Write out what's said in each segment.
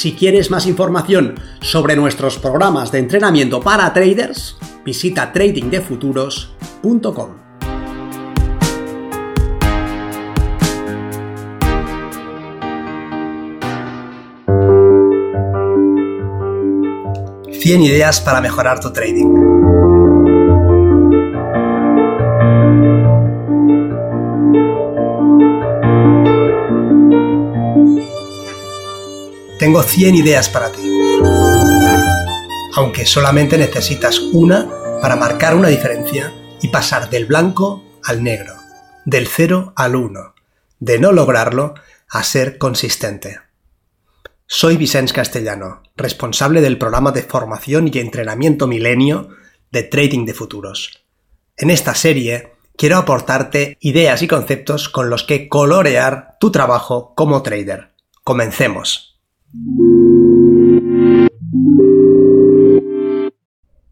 Si quieres más información sobre nuestros programas de entrenamiento para traders, visita tradingdefuturos.com. ¡100 ideas para mejorar tu trading. Tengo 100 ideas para ti. Aunque solamente necesitas una para marcar una diferencia y pasar del blanco al negro, del 0 al 1, de no lograrlo a ser consistente. Soy Vicens Castellano, responsable del programa de formación y entrenamiento milenio de Trading de Futuros. En esta serie quiero aportarte ideas y conceptos con los que colorear tu trabajo como trader. Comencemos.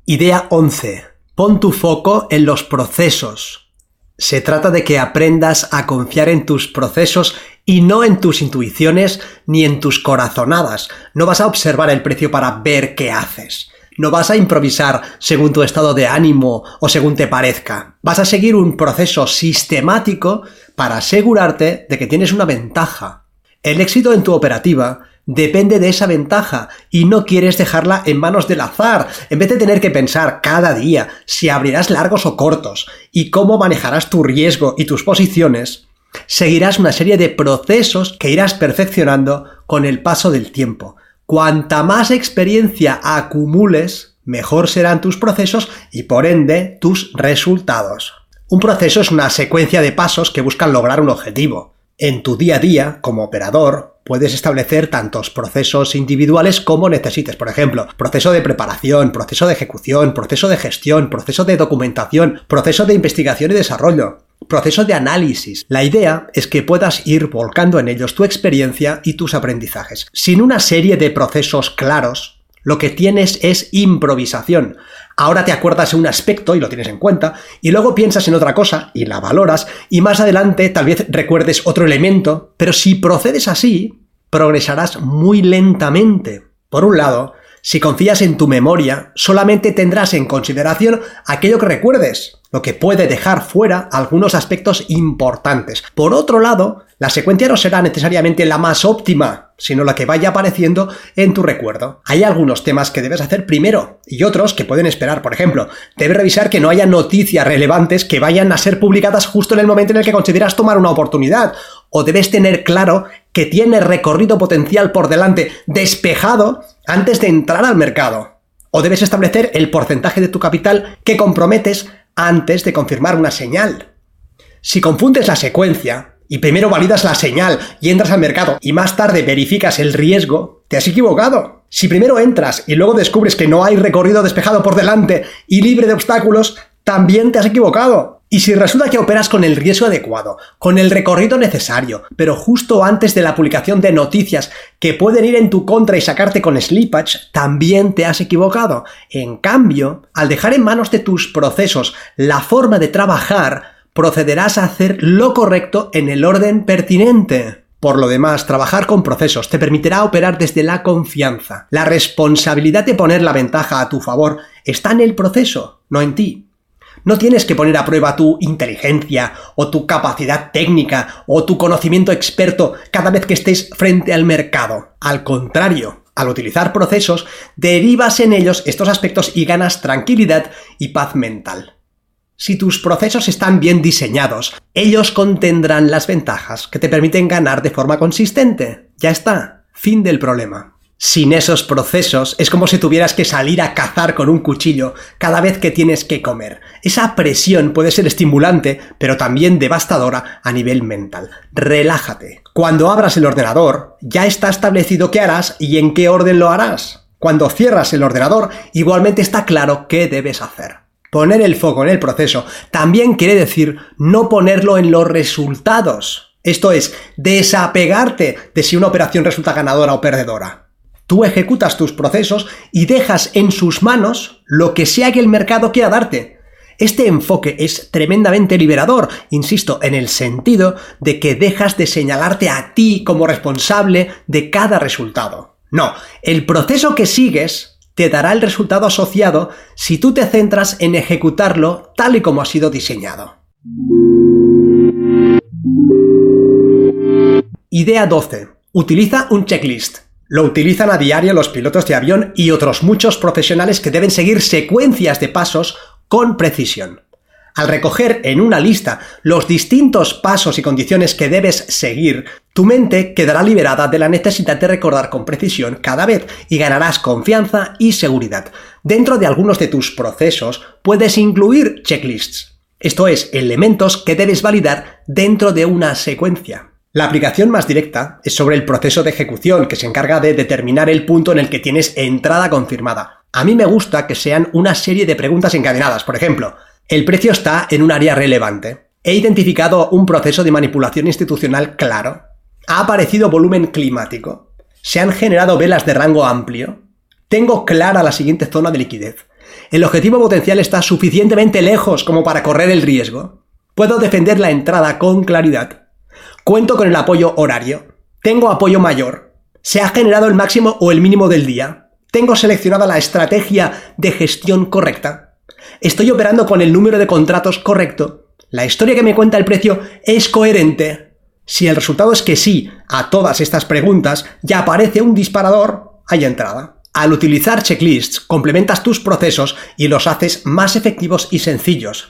Idea 11. Pon tu foco en los procesos. Se trata de que aprendas a confiar en tus procesos y no en tus intuiciones ni en tus corazonadas. No vas a observar el precio para ver qué haces. No vas a improvisar según tu estado de ánimo o según te parezca. Vas a seguir un proceso sistemático para asegurarte de que tienes una ventaja. El éxito en tu operativa depende de esa ventaja y no quieres dejarla en manos del azar, en vez de tener que pensar cada día si abrirás largos o cortos y cómo manejarás tu riesgo y tus posiciones, seguirás una serie de procesos que irás perfeccionando con el paso del tiempo. Cuanta más experiencia acumules, mejor serán tus procesos y por ende tus resultados. Un proceso es una secuencia de pasos que buscan lograr un objetivo. En tu día a día, como operador, puedes establecer tantos procesos individuales como necesites. Por ejemplo, proceso de preparación, proceso de ejecución, proceso de gestión, proceso de documentación, proceso de investigación y desarrollo, proceso de análisis. La idea es que puedas ir volcando en ellos tu experiencia y tus aprendizajes. Sin una serie de procesos claros, lo que tienes es improvisación. Ahora te acuerdas de un aspecto y lo tienes en cuenta, y luego piensas en otra cosa y la valoras, y más adelante tal vez recuerdes otro elemento, pero si procedes así, progresarás muy lentamente. Por un lado, si confías en tu memoria, solamente tendrás en consideración aquello que recuerdes, lo que puede dejar fuera algunos aspectos importantes. Por otro lado, la secuencia no será necesariamente la más óptima, sino la que vaya apareciendo en tu recuerdo. Hay algunos temas que debes hacer primero y otros que pueden esperar. Por ejemplo, debes revisar que no haya noticias relevantes que vayan a ser publicadas justo en el momento en el que consideras tomar una oportunidad. O debes tener claro que tiene recorrido potencial por delante despejado antes de entrar al mercado. O debes establecer el porcentaje de tu capital que comprometes antes de confirmar una señal. Si confundes la secuencia y primero validas la señal y entras al mercado y más tarde verificas el riesgo, te has equivocado. Si primero entras y luego descubres que no hay recorrido despejado por delante y libre de obstáculos, también te has equivocado. Y si resulta que operas con el riesgo adecuado, con el recorrido necesario, pero justo antes de la publicación de noticias que pueden ir en tu contra y sacarte con slippage, también te has equivocado. En cambio, al dejar en manos de tus procesos la forma de trabajar, procederás a hacer lo correcto en el orden pertinente. Por lo demás, trabajar con procesos te permitirá operar desde la confianza. La responsabilidad de poner la ventaja a tu favor está en el proceso, no en ti. No tienes que poner a prueba tu inteligencia o tu capacidad técnica o tu conocimiento experto cada vez que estés frente al mercado. Al contrario, al utilizar procesos, derivas en ellos estos aspectos y ganas tranquilidad y paz mental. Si tus procesos están bien diseñados, ellos contendrán las ventajas que te permiten ganar de forma consistente. Ya está, fin del problema. Sin esos procesos es como si tuvieras que salir a cazar con un cuchillo cada vez que tienes que comer. Esa presión puede ser estimulante, pero también devastadora a nivel mental. Relájate. Cuando abras el ordenador, ya está establecido qué harás y en qué orden lo harás. Cuando cierras el ordenador, igualmente está claro qué debes hacer. Poner el foco en el proceso también quiere decir no ponerlo en los resultados. Esto es, desapegarte de si una operación resulta ganadora o perdedora. Tú ejecutas tus procesos y dejas en sus manos lo que sea que el mercado quiera darte. Este enfoque es tremendamente liberador, insisto, en el sentido de que dejas de señalarte a ti como responsable de cada resultado. No, el proceso que sigues te dará el resultado asociado si tú te centras en ejecutarlo tal y como ha sido diseñado. Idea 12. Utiliza un checklist. Lo utilizan a diario los pilotos de avión y otros muchos profesionales que deben seguir secuencias de pasos con precisión. Al recoger en una lista los distintos pasos y condiciones que debes seguir, tu mente quedará liberada de la necesidad de recordar con precisión cada vez y ganarás confianza y seguridad. Dentro de algunos de tus procesos puedes incluir checklists, esto es, elementos que debes validar dentro de una secuencia. La aplicación más directa es sobre el proceso de ejecución, que se encarga de determinar el punto en el que tienes entrada confirmada. A mí me gusta que sean una serie de preguntas encadenadas. Por ejemplo, el precio está en un área relevante. He identificado un proceso de manipulación institucional claro. Ha aparecido volumen climático. Se han generado velas de rango amplio. Tengo clara la siguiente zona de liquidez. El objetivo potencial está suficientemente lejos como para correr el riesgo. Puedo defender la entrada con claridad Cuento con el apoyo horario. Tengo apoyo mayor. Se ha generado el máximo o el mínimo del día. Tengo seleccionada la estrategia de gestión correcta. Estoy operando con el número de contratos correcto. La historia que me cuenta el precio es coherente. Si el resultado es que sí a todas estas preguntas, ya aparece un disparador, hay entrada. Al utilizar checklists, complementas tus procesos y los haces más efectivos y sencillos.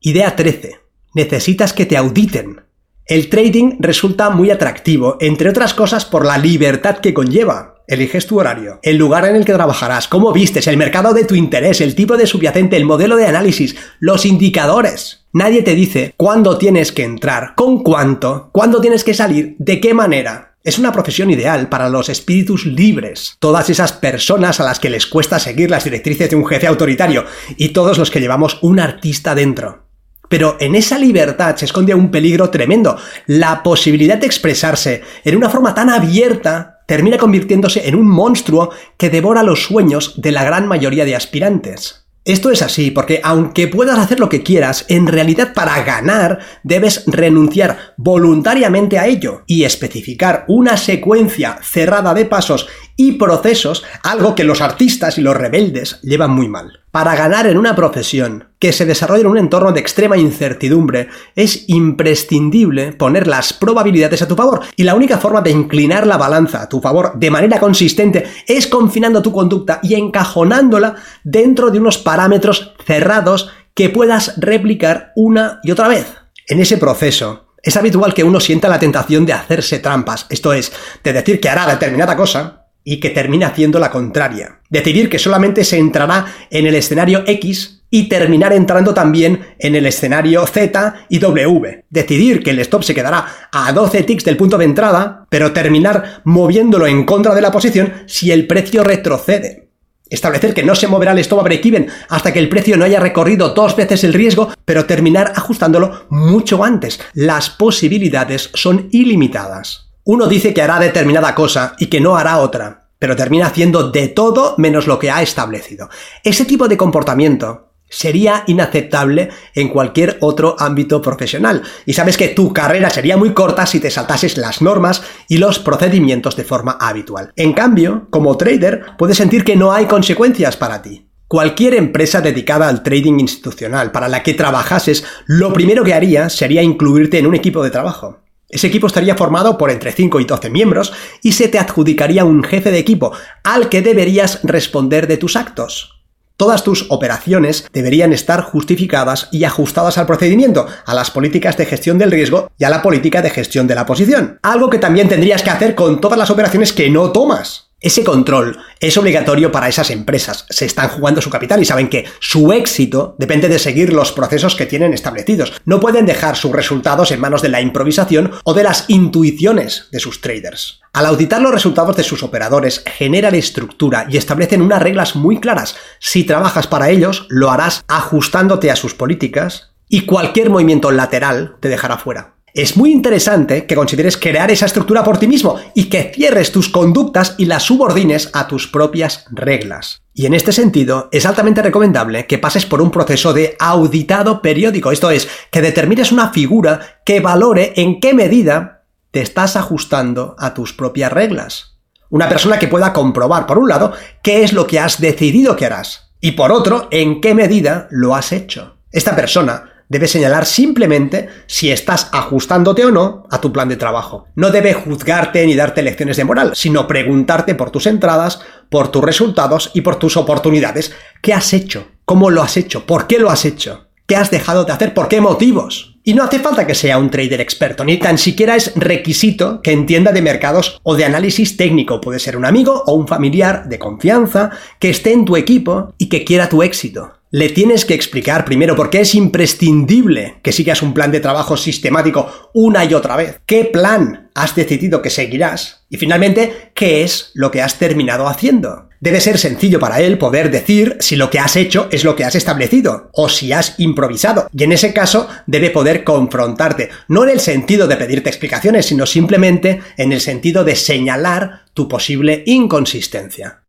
Idea 13. Necesitas que te auditen. El trading resulta muy atractivo, entre otras cosas por la libertad que conlleva. Eliges tu horario, el lugar en el que trabajarás, cómo vistes, el mercado de tu interés, el tipo de subyacente, el modelo de análisis, los indicadores. Nadie te dice cuándo tienes que entrar, con cuánto, cuándo tienes que salir, de qué manera. Es una profesión ideal para los espíritus libres, todas esas personas a las que les cuesta seguir las directrices de un jefe autoritario y todos los que llevamos un artista dentro. Pero en esa libertad se esconde un peligro tremendo. La posibilidad de expresarse en una forma tan abierta termina convirtiéndose en un monstruo que devora los sueños de la gran mayoría de aspirantes. Esto es así porque aunque puedas hacer lo que quieras, en realidad para ganar debes renunciar voluntariamente a ello y especificar una secuencia cerrada de pasos y procesos, algo que los artistas y los rebeldes llevan muy mal. Para ganar en una profesión que se desarrolla en un entorno de extrema incertidumbre, es imprescindible poner las probabilidades a tu favor. Y la única forma de inclinar la balanza a tu favor de manera consistente es confinando tu conducta y encajonándola dentro de unos parámetros cerrados que puedas replicar una y otra vez. En ese proceso, es habitual que uno sienta la tentación de hacerse trampas, esto es, de decir que hará determinada cosa, y que termina haciendo la contraria. Decidir que solamente se entrará en el escenario X y terminar entrando también en el escenario Z y W. Decidir que el stop se quedará a 12 ticks del punto de entrada, pero terminar moviéndolo en contra de la posición si el precio retrocede. Establecer que no se moverá el stop a break-even hasta que el precio no haya recorrido dos veces el riesgo, pero terminar ajustándolo mucho antes. Las posibilidades son ilimitadas. Uno dice que hará determinada cosa y que no hará otra, pero termina haciendo de todo menos lo que ha establecido. Ese tipo de comportamiento sería inaceptable en cualquier otro ámbito profesional. Y sabes que tu carrera sería muy corta si te saltases las normas y los procedimientos de forma habitual. En cambio, como trader, puedes sentir que no hay consecuencias para ti. Cualquier empresa dedicada al trading institucional para la que trabajases, lo primero que haría sería incluirte en un equipo de trabajo. Ese equipo estaría formado por entre 5 y 12 miembros y se te adjudicaría un jefe de equipo al que deberías responder de tus actos. Todas tus operaciones deberían estar justificadas y ajustadas al procedimiento, a las políticas de gestión del riesgo y a la política de gestión de la posición. Algo que también tendrías que hacer con todas las operaciones que no tomas. Ese control es obligatorio para esas empresas. Se están jugando su capital y saben que su éxito depende de seguir los procesos que tienen establecidos. No pueden dejar sus resultados en manos de la improvisación o de las intuiciones de sus traders. Al auditar los resultados de sus operadores, generan estructura y establecen unas reglas muy claras. Si trabajas para ellos, lo harás ajustándote a sus políticas y cualquier movimiento lateral te dejará fuera. Es muy interesante que consideres crear esa estructura por ti mismo y que cierres tus conductas y las subordines a tus propias reglas. Y en este sentido, es altamente recomendable que pases por un proceso de auditado periódico, esto es, que determines una figura que valore en qué medida te estás ajustando a tus propias reglas. Una persona que pueda comprobar, por un lado, qué es lo que has decidido que harás y por otro, en qué medida lo has hecho. Esta persona debe señalar simplemente si estás ajustándote o no a tu plan de trabajo. No debe juzgarte ni darte lecciones de moral, sino preguntarte por tus entradas, por tus resultados y por tus oportunidades. ¿Qué has hecho? ¿Cómo lo has hecho? ¿Por qué lo has hecho? ¿Qué has dejado de hacer? ¿Por qué motivos? Y no hace falta que sea un trader experto, ni tan siquiera es requisito que entienda de mercados o de análisis técnico. Puede ser un amigo o un familiar de confianza que esté en tu equipo y que quiera tu éxito le tienes que explicar primero por qué es imprescindible que sigas un plan de trabajo sistemático una y otra vez. ¿Qué plan has decidido que seguirás? Y finalmente, ¿qué es lo que has terminado haciendo? Debe ser sencillo para él poder decir si lo que has hecho es lo que has establecido o si has improvisado. Y en ese caso debe poder confrontarte, no en el sentido de pedirte explicaciones, sino simplemente en el sentido de señalar tu posible inconsistencia.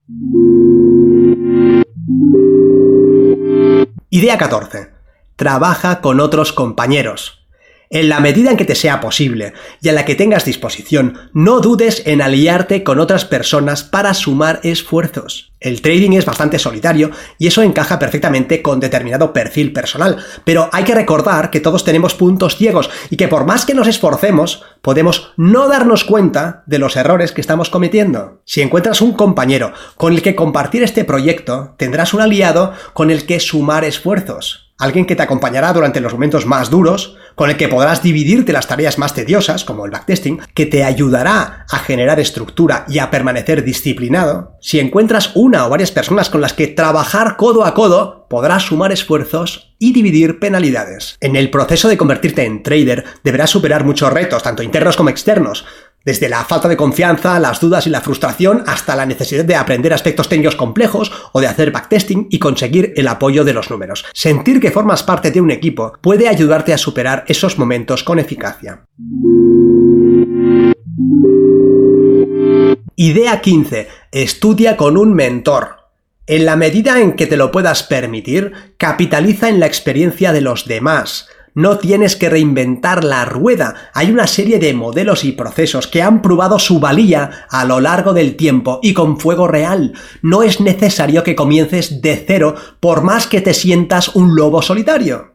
Idea 14. Trabaja con otros compañeros. En la medida en que te sea posible y en la que tengas disposición, no dudes en aliarte con otras personas para sumar esfuerzos. El trading es bastante solitario y eso encaja perfectamente con determinado perfil personal, pero hay que recordar que todos tenemos puntos ciegos y que por más que nos esforcemos, podemos no darnos cuenta de los errores que estamos cometiendo. Si encuentras un compañero con el que compartir este proyecto, tendrás un aliado con el que sumar esfuerzos alguien que te acompañará durante los momentos más duros, con el que podrás dividirte las tareas más tediosas, como el backtesting, que te ayudará a generar estructura y a permanecer disciplinado. Si encuentras una o varias personas con las que trabajar codo a codo, podrás sumar esfuerzos y dividir penalidades. En el proceso de convertirte en trader deberás superar muchos retos, tanto internos como externos, desde la falta de confianza, las dudas y la frustración, hasta la necesidad de aprender aspectos técnicos complejos o de hacer backtesting y conseguir el apoyo de los números. Sentir que formas parte de un equipo puede ayudarte a superar esos momentos con eficacia. Idea 15. Estudia con un mentor. En la medida en que te lo puedas permitir, capitaliza en la experiencia de los demás. No tienes que reinventar la rueda. Hay una serie de modelos y procesos que han probado su valía a lo largo del tiempo y con fuego real. No es necesario que comiences de cero por más que te sientas un lobo solitario.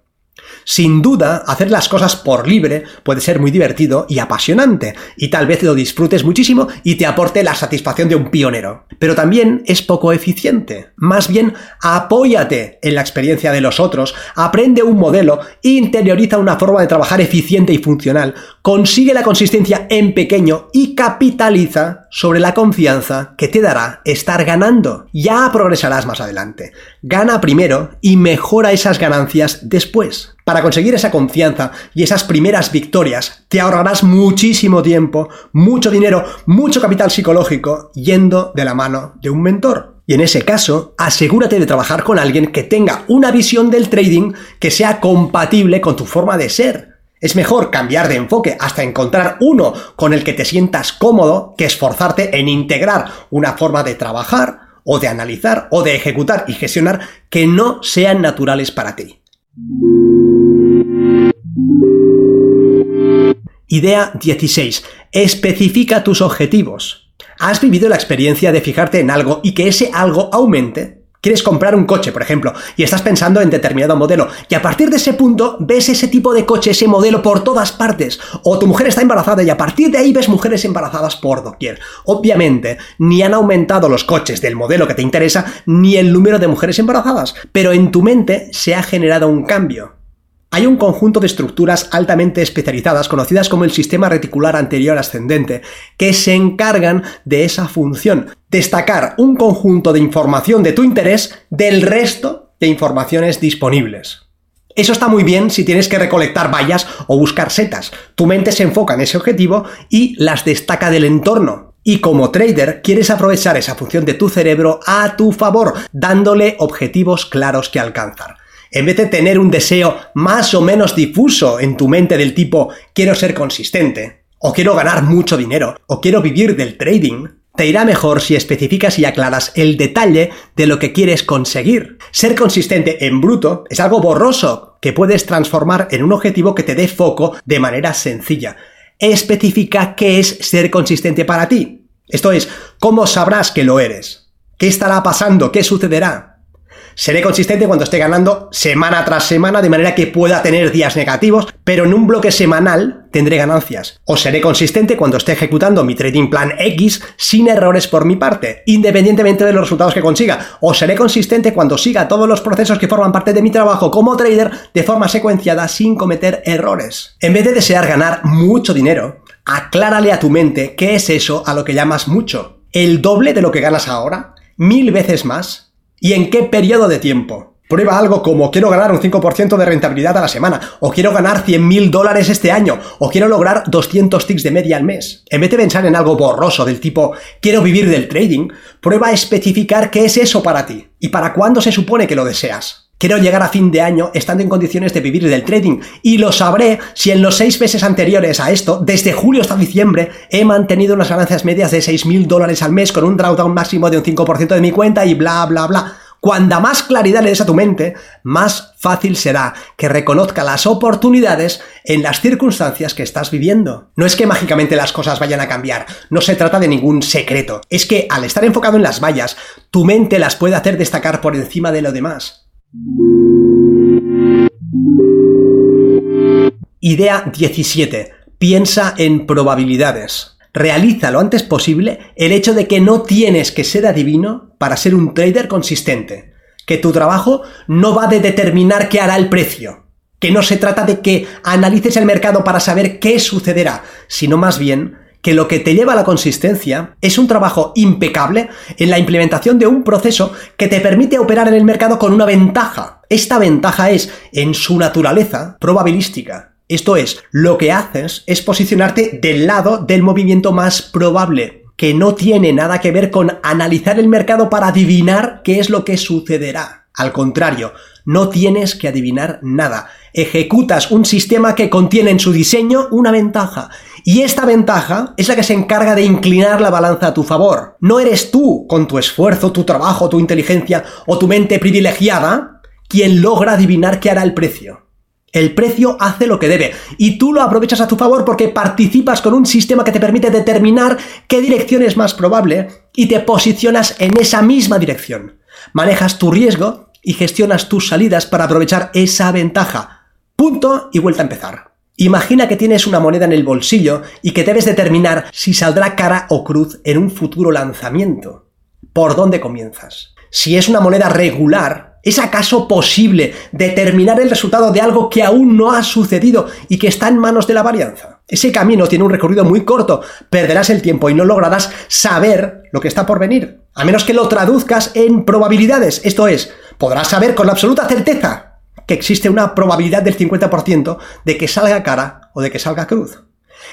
Sin duda, hacer las cosas por libre puede ser muy divertido y apasionante, y tal vez lo disfrutes muchísimo y te aporte la satisfacción de un pionero. Pero también es poco eficiente. Más bien, apóyate en la experiencia de los otros, aprende un modelo, interioriza una forma de trabajar eficiente y funcional, consigue la consistencia en pequeño y capitaliza sobre la confianza que te dará estar ganando. Ya progresarás más adelante. Gana primero y mejora esas ganancias después. Para conseguir esa confianza y esas primeras victorias, te ahorrarás muchísimo tiempo, mucho dinero, mucho capital psicológico yendo de la mano de un mentor. Y en ese caso, asegúrate de trabajar con alguien que tenga una visión del trading que sea compatible con tu forma de ser. Es mejor cambiar de enfoque hasta encontrar uno con el que te sientas cómodo que esforzarte en integrar una forma de trabajar o de analizar o de ejecutar y gestionar que no sean naturales para ti. Idea 16. Especifica tus objetivos. ¿Has vivido la experiencia de fijarte en algo y que ese algo aumente? Quieres comprar un coche, por ejemplo, y estás pensando en determinado modelo, y a partir de ese punto ves ese tipo de coche, ese modelo por todas partes, o tu mujer está embarazada y a partir de ahí ves mujeres embarazadas por doquier. Obviamente, ni han aumentado los coches del modelo que te interesa, ni el número de mujeres embarazadas, pero en tu mente se ha generado un cambio. Hay un conjunto de estructuras altamente especializadas conocidas como el sistema reticular anterior ascendente que se encargan de esa función, destacar un conjunto de información de tu interés del resto de informaciones disponibles. Eso está muy bien si tienes que recolectar vallas o buscar setas. Tu mente se enfoca en ese objetivo y las destaca del entorno. Y como trader quieres aprovechar esa función de tu cerebro a tu favor, dándole objetivos claros que alcanzar. En vez de tener un deseo más o menos difuso en tu mente del tipo quiero ser consistente, o quiero ganar mucho dinero, o quiero vivir del trading, te irá mejor si especificas y aclaras el detalle de lo que quieres conseguir. Ser consistente en bruto es algo borroso que puedes transformar en un objetivo que te dé foco de manera sencilla. Especifica qué es ser consistente para ti. Esto es, ¿cómo sabrás que lo eres? ¿Qué estará pasando? ¿Qué sucederá? Seré consistente cuando esté ganando semana tras semana de manera que pueda tener días negativos, pero en un bloque semanal tendré ganancias. O seré consistente cuando esté ejecutando mi trading plan X sin errores por mi parte, independientemente de los resultados que consiga. O seré consistente cuando siga todos los procesos que forman parte de mi trabajo como trader de forma secuenciada sin cometer errores. En vez de desear ganar mucho dinero, aclárale a tu mente qué es eso a lo que llamas mucho. ¿El doble de lo que ganas ahora? ¿Mil veces más? ¿Y en qué periodo de tiempo? Prueba algo como quiero ganar un 5% de rentabilidad a la semana, o quiero ganar 100.000 dólares este año, o quiero lograr 200 ticks de media al mes. En vez de pensar en algo borroso del tipo quiero vivir del trading, prueba a especificar qué es eso para ti y para cuándo se supone que lo deseas. Quiero llegar a fin de año estando en condiciones de vivir del trading y lo sabré si en los seis meses anteriores a esto, desde julio hasta diciembre, he mantenido unas ganancias medias de 6.000 dólares al mes con un drawdown máximo de un 5% de mi cuenta y bla, bla, bla. Cuanta más claridad le des a tu mente, más fácil será que reconozca las oportunidades en las circunstancias que estás viviendo. No es que mágicamente las cosas vayan a cambiar, no se trata de ningún secreto, es que al estar enfocado en las vallas, tu mente las puede hacer destacar por encima de lo demás. Idea 17. Piensa en probabilidades realiza lo antes posible el hecho de que no tienes que ser adivino para ser un trader consistente, que tu trabajo no va de determinar qué hará el precio, que no se trata de que analices el mercado para saber qué sucederá, sino más bien que lo que te lleva a la consistencia es un trabajo impecable en la implementación de un proceso que te permite operar en el mercado con una ventaja. Esta ventaja es, en su naturaleza, probabilística. Esto es, lo que haces es posicionarte del lado del movimiento más probable, que no tiene nada que ver con analizar el mercado para adivinar qué es lo que sucederá. Al contrario, no tienes que adivinar nada. Ejecutas un sistema que contiene en su diseño una ventaja. Y esta ventaja es la que se encarga de inclinar la balanza a tu favor. No eres tú, con tu esfuerzo, tu trabajo, tu inteligencia o tu mente privilegiada, quien logra adivinar qué hará el precio. El precio hace lo que debe y tú lo aprovechas a tu favor porque participas con un sistema que te permite determinar qué dirección es más probable y te posicionas en esa misma dirección. Manejas tu riesgo y gestionas tus salidas para aprovechar esa ventaja. Punto y vuelta a empezar. Imagina que tienes una moneda en el bolsillo y que debes determinar si saldrá cara o cruz en un futuro lanzamiento. ¿Por dónde comienzas? Si es una moneda regular, ¿Es acaso posible determinar el resultado de algo que aún no ha sucedido y que está en manos de la varianza? Ese camino tiene un recorrido muy corto, perderás el tiempo y no lograrás saber lo que está por venir, a menos que lo traduzcas en probabilidades, esto es, podrás saber con absoluta certeza que existe una probabilidad del 50% de que salga cara o de que salga cruz.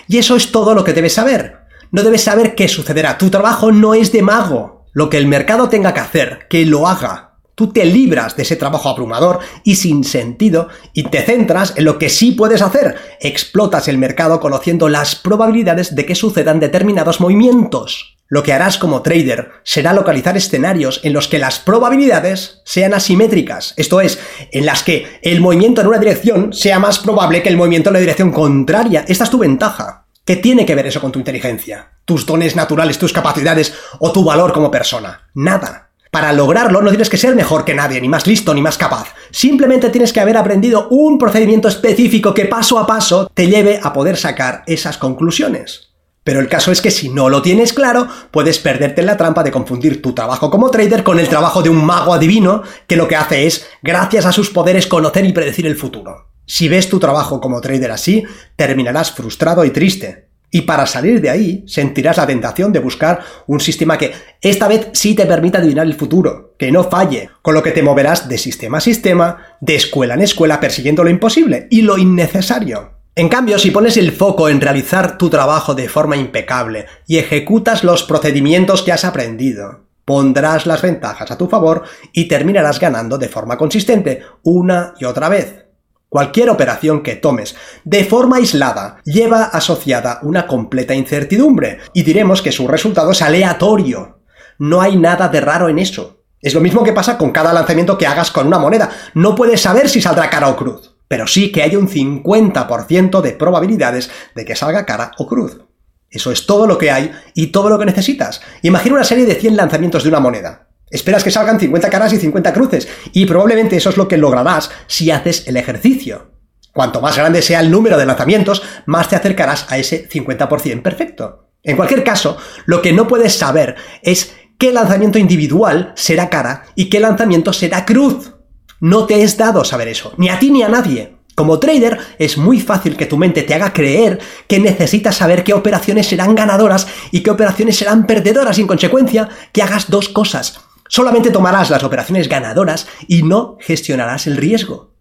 Y eso es todo lo que debes saber. No debes saber qué sucederá. Tu trabajo no es de mago. Lo que el mercado tenga que hacer, que lo haga. Tú te libras de ese trabajo abrumador y sin sentido y te centras en lo que sí puedes hacer. Explotas el mercado conociendo las probabilidades de que sucedan determinados movimientos. Lo que harás como trader será localizar escenarios en los que las probabilidades sean asimétricas, esto es, en las que el movimiento en una dirección sea más probable que el movimiento en la dirección contraria. Esta es tu ventaja. ¿Qué tiene que ver eso con tu inteligencia? ¿Tus dones naturales, tus capacidades o tu valor como persona? Nada. Para lograrlo no tienes que ser mejor que nadie, ni más listo, ni más capaz. Simplemente tienes que haber aprendido un procedimiento específico que paso a paso te lleve a poder sacar esas conclusiones. Pero el caso es que si no lo tienes claro, puedes perderte en la trampa de confundir tu trabajo como trader con el trabajo de un mago adivino que lo que hace es, gracias a sus poderes, conocer y predecir el futuro. Si ves tu trabajo como trader así, terminarás frustrado y triste. Y para salir de ahí, sentirás la tentación de buscar un sistema que esta vez sí te permita adivinar el futuro, que no falle, con lo que te moverás de sistema a sistema, de escuela en escuela, persiguiendo lo imposible y lo innecesario. En cambio, si pones el foco en realizar tu trabajo de forma impecable y ejecutas los procedimientos que has aprendido, pondrás las ventajas a tu favor y terminarás ganando de forma consistente una y otra vez. Cualquier operación que tomes de forma aislada lleva asociada una completa incertidumbre y diremos que su resultado es aleatorio. No hay nada de raro en eso. Es lo mismo que pasa con cada lanzamiento que hagas con una moneda. No puedes saber si saldrá cara o cruz, pero sí que hay un 50% de probabilidades de que salga cara o cruz. Eso es todo lo que hay y todo lo que necesitas. Imagina una serie de 100 lanzamientos de una moneda. Esperas que salgan 50 caras y 50 cruces, y probablemente eso es lo que lograrás si haces el ejercicio. Cuanto más grande sea el número de lanzamientos, más te acercarás a ese 50% perfecto. En cualquier caso, lo que no puedes saber es qué lanzamiento individual será cara y qué lanzamiento será cruz. No te es dado saber eso, ni a ti ni a nadie. Como trader es muy fácil que tu mente te haga creer que necesitas saber qué operaciones serán ganadoras y qué operaciones serán perdedoras y en consecuencia que hagas dos cosas. Solamente tomarás las operaciones ganadoras y no gestionarás el riesgo.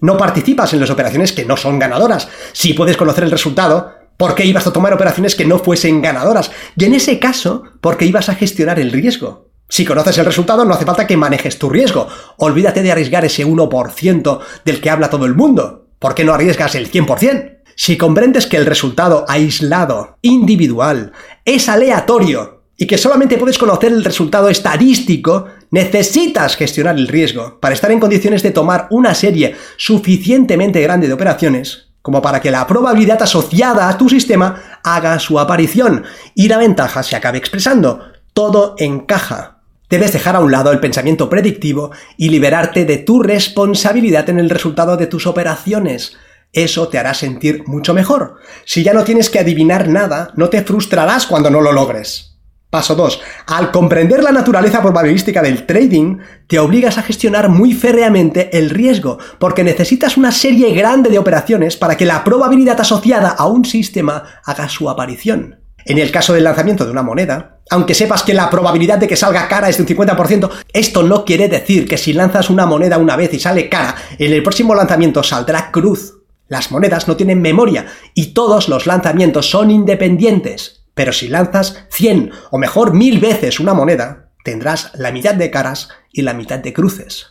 No participas en las operaciones que no son ganadoras. Si puedes conocer el resultado, ¿por qué ibas a tomar operaciones que no fuesen ganadoras? Y en ese caso, ¿por qué ibas a gestionar el riesgo? Si conoces el resultado, no hace falta que manejes tu riesgo. Olvídate de arriesgar ese 1% del que habla todo el mundo. ¿Por qué no arriesgas el 100%? Si comprendes que el resultado aislado, individual, es aleatorio y que solamente puedes conocer el resultado estadístico, necesitas gestionar el riesgo para estar en condiciones de tomar una serie suficientemente grande de operaciones como para que la probabilidad asociada a tu sistema haga su aparición y la ventaja se acabe expresando. Todo encaja. Debes dejar a un lado el pensamiento predictivo y liberarte de tu responsabilidad en el resultado de tus operaciones. Eso te hará sentir mucho mejor. Si ya no tienes que adivinar nada, no te frustrarás cuando no lo logres. Paso 2. Al comprender la naturaleza probabilística del trading, te obligas a gestionar muy férreamente el riesgo, porque necesitas una serie grande de operaciones para que la probabilidad asociada a un sistema haga su aparición. En el caso del lanzamiento de una moneda, aunque sepas que la probabilidad de que salga cara es de un 50%, esto no quiere decir que si lanzas una moneda una vez y sale cara, en el próximo lanzamiento saldrá cruz. Las monedas no tienen memoria y todos los lanzamientos son independientes. Pero si lanzas 100 o mejor 1000 veces una moneda, tendrás la mitad de caras y la mitad de cruces.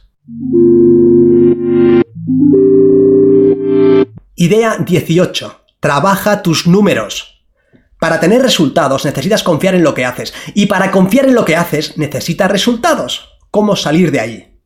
Idea 18. Trabaja tus números. Para tener resultados necesitas confiar en lo que haces y para confiar en lo que haces necesitas resultados. ¿Cómo salir de ahí?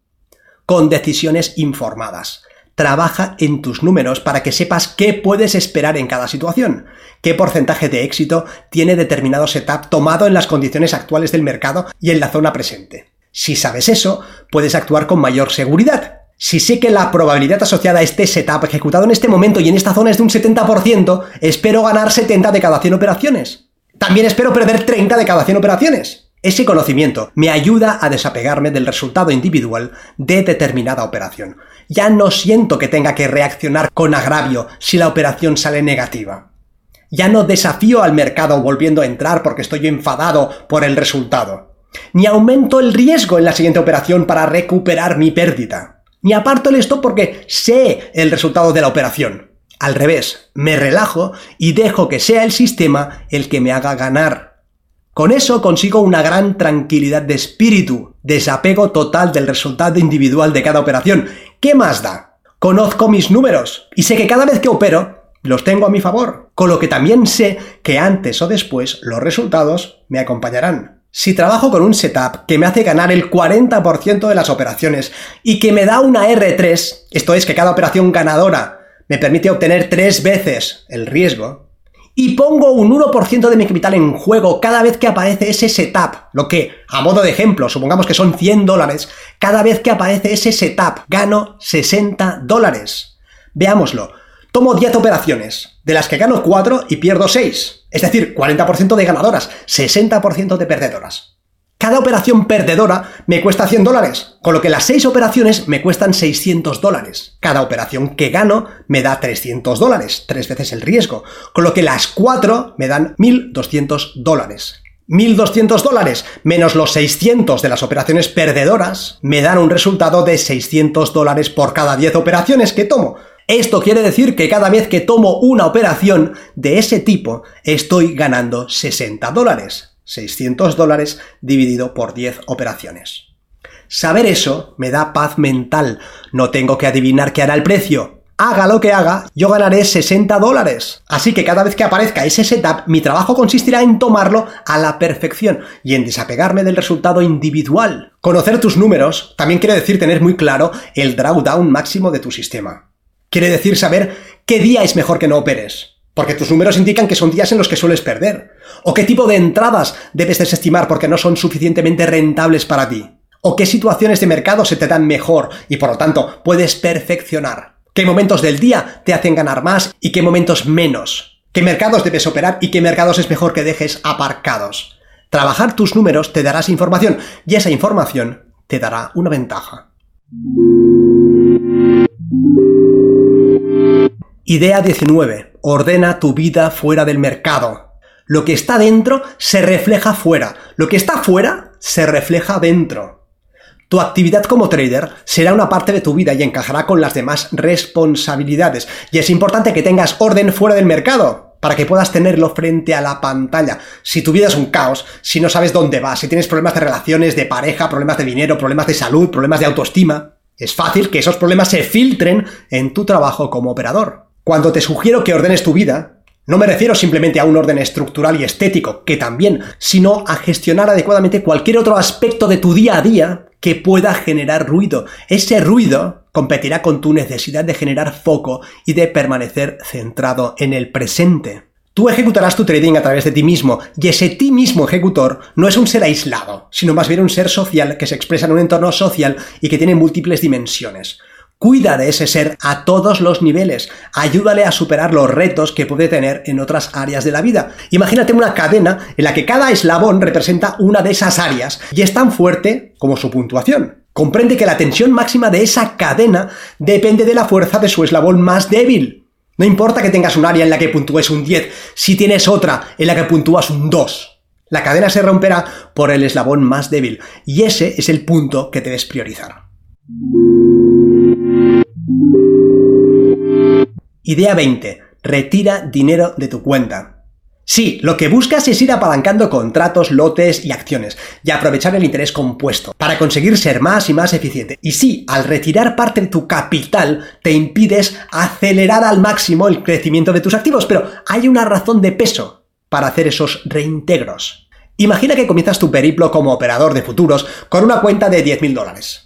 Con decisiones informadas trabaja en tus números para que sepas qué puedes esperar en cada situación, qué porcentaje de éxito tiene determinado setup tomado en las condiciones actuales del mercado y en la zona presente. Si sabes eso, puedes actuar con mayor seguridad. Si sé que la probabilidad asociada a este setup ejecutado en este momento y en esta zona es de un 70%, espero ganar 70 de cada 100 operaciones. También espero perder 30 de cada 100 operaciones. Ese conocimiento me ayuda a desapegarme del resultado individual de determinada operación. Ya no siento que tenga que reaccionar con agravio si la operación sale negativa. Ya no desafío al mercado volviendo a entrar porque estoy enfadado por el resultado. Ni aumento el riesgo en la siguiente operación para recuperar mi pérdida. Ni aparto el stop porque sé el resultado de la operación. Al revés, me relajo y dejo que sea el sistema el que me haga ganar. Con eso consigo una gran tranquilidad de espíritu, desapego total del resultado individual de cada operación. ¿Qué más da? Conozco mis números y sé que cada vez que opero los tengo a mi favor, con lo que también sé que antes o después los resultados me acompañarán. Si trabajo con un setup que me hace ganar el 40% de las operaciones y que me da una R3, esto es que cada operación ganadora me permite obtener tres veces el riesgo, y pongo un 1% de mi capital en juego cada vez que aparece ese setup, lo que, a modo de ejemplo, supongamos que son 100 dólares, cada vez que aparece ese setup gano 60 dólares. Veámoslo. Tomo 10 operaciones, de las que gano 4 y pierdo 6. Es decir, 40% de ganadoras, 60% de perdedoras. Cada operación perdedora me cuesta 100 dólares, con lo que las 6 operaciones me cuestan 600 dólares. Cada operación que gano me da 300 dólares, tres veces el riesgo, con lo que las 4 me dan 1200 dólares. 1.200 dólares menos los 600 de las operaciones perdedoras me dan un resultado de 600 dólares por cada 10 operaciones que tomo. Esto quiere decir que cada vez que tomo una operación de ese tipo, estoy ganando 60 dólares. 600 dólares dividido por 10 operaciones. Saber eso me da paz mental. No tengo que adivinar qué hará el precio. Haga lo que haga, yo ganaré 60 dólares. Así que cada vez que aparezca ese setup, mi trabajo consistirá en tomarlo a la perfección y en desapegarme del resultado individual. Conocer tus números también quiere decir tener muy claro el drawdown máximo de tu sistema. Quiere decir saber qué día es mejor que no operes. Porque tus números indican que son días en los que sueles perder. O qué tipo de entradas debes desestimar porque no son suficientemente rentables para ti. O qué situaciones de mercado se te dan mejor y por lo tanto puedes perfeccionar. Qué momentos del día te hacen ganar más y qué momentos menos. Qué mercados debes operar y qué mercados es mejor que dejes aparcados. Trabajar tus números te dará esa información y esa información te dará una ventaja. Idea 19. Ordena tu vida fuera del mercado. Lo que está dentro se refleja fuera. Lo que está fuera se refleja dentro. Tu actividad como trader será una parte de tu vida y encajará con las demás responsabilidades. Y es importante que tengas orden fuera del mercado para que puedas tenerlo frente a la pantalla. Si tu vida es un caos, si no sabes dónde vas, si tienes problemas de relaciones, de pareja, problemas de dinero, problemas de salud, problemas de autoestima, es fácil que esos problemas se filtren en tu trabajo como operador. Cuando te sugiero que ordenes tu vida, no me refiero simplemente a un orden estructural y estético, que también, sino a gestionar adecuadamente cualquier otro aspecto de tu día a día que pueda generar ruido. Ese ruido competirá con tu necesidad de generar foco y de permanecer centrado en el presente. Tú ejecutarás tu trading a través de ti mismo, y ese ti mismo ejecutor no es un ser aislado, sino más bien un ser social que se expresa en un entorno social y que tiene múltiples dimensiones. Cuida de ese ser a todos los niveles. Ayúdale a superar los retos que puede tener en otras áreas de la vida. Imagínate una cadena en la que cada eslabón representa una de esas áreas y es tan fuerte como su puntuación. Comprende que la tensión máxima de esa cadena depende de la fuerza de su eslabón más débil. No importa que tengas un área en la que puntúes un 10, si tienes otra en la que puntúas un 2. La cadena se romperá por el eslabón más débil y ese es el punto que debes priorizar. Idea 20. Retira dinero de tu cuenta. Sí, lo que buscas es ir apalancando contratos, lotes y acciones y aprovechar el interés compuesto para conseguir ser más y más eficiente. Y sí, al retirar parte de tu capital te impides acelerar al máximo el crecimiento de tus activos, pero hay una razón de peso para hacer esos reintegros. Imagina que comienzas tu periplo como operador de futuros con una cuenta de 10.000 dólares.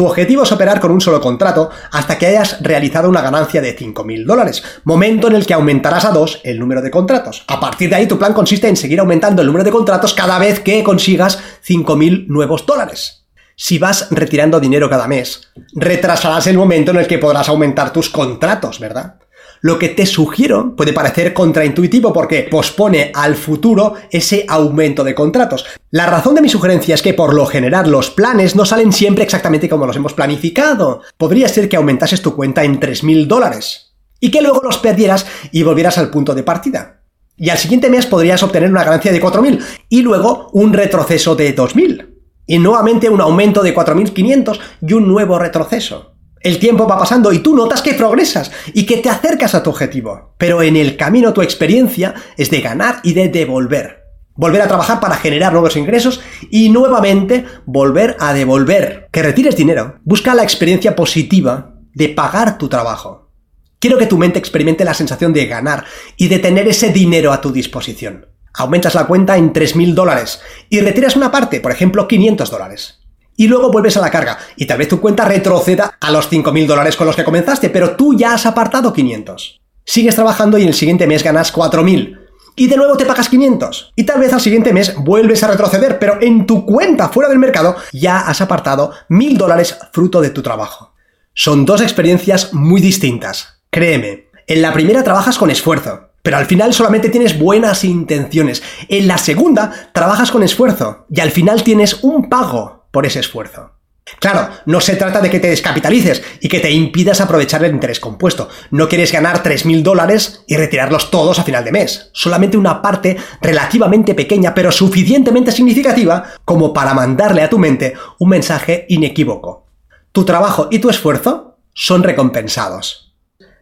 Tu objetivo es operar con un solo contrato hasta que hayas realizado una ganancia de 5.000 dólares, momento en el que aumentarás a 2 el número de contratos. A partir de ahí tu plan consiste en seguir aumentando el número de contratos cada vez que consigas 5.000 nuevos dólares. Si vas retirando dinero cada mes, retrasarás el momento en el que podrás aumentar tus contratos, ¿verdad? Lo que te sugiero puede parecer contraintuitivo porque pospone al futuro ese aumento de contratos. La razón de mi sugerencia es que por lo general los planes no salen siempre exactamente como los hemos planificado. Podría ser que aumentases tu cuenta en 3.000 dólares y que luego los perdieras y volvieras al punto de partida. Y al siguiente mes podrías obtener una ganancia de 4.000 y luego un retroceso de 2.000. Y nuevamente un aumento de 4.500 y un nuevo retroceso. El tiempo va pasando y tú notas que progresas y que te acercas a tu objetivo. Pero en el camino tu experiencia es de ganar y de devolver. Volver a trabajar para generar nuevos ingresos y nuevamente volver a devolver. Que retires dinero. Busca la experiencia positiva de pagar tu trabajo. Quiero que tu mente experimente la sensación de ganar y de tener ese dinero a tu disposición. Aumentas la cuenta en 3.000 dólares y retiras una parte, por ejemplo 500 dólares y luego vuelves a la carga y tal vez tu cuenta retroceda a los 5.000 dólares con los que comenzaste, pero tú ya has apartado 500. Sigues trabajando y en el siguiente mes ganas 4.000 y de nuevo te pagas 500. Y tal vez al siguiente mes vuelves a retroceder, pero en tu cuenta fuera del mercado ya has apartado 1000 dólares fruto de tu trabajo. Son dos experiencias muy distintas. Créeme, en la primera trabajas con esfuerzo, pero al final solamente tienes buenas intenciones. En la segunda trabajas con esfuerzo y al final tienes un pago por ese esfuerzo. Claro, no se trata de que te descapitalices y que te impidas aprovechar el interés compuesto. No quieres ganar 3.000 dólares y retirarlos todos a final de mes. Solamente una parte relativamente pequeña pero suficientemente significativa como para mandarle a tu mente un mensaje inequívoco. Tu trabajo y tu esfuerzo son recompensados.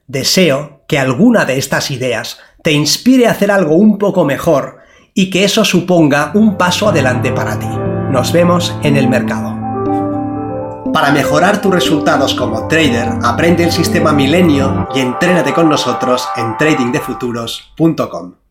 Deseo que alguna de estas ideas te inspire a hacer algo un poco mejor y que eso suponga un paso adelante para ti. Nos vemos en el mercado. Para mejorar tus resultados como trader, aprende el sistema Milenio y entrénate con nosotros en tradingdefuturos.com.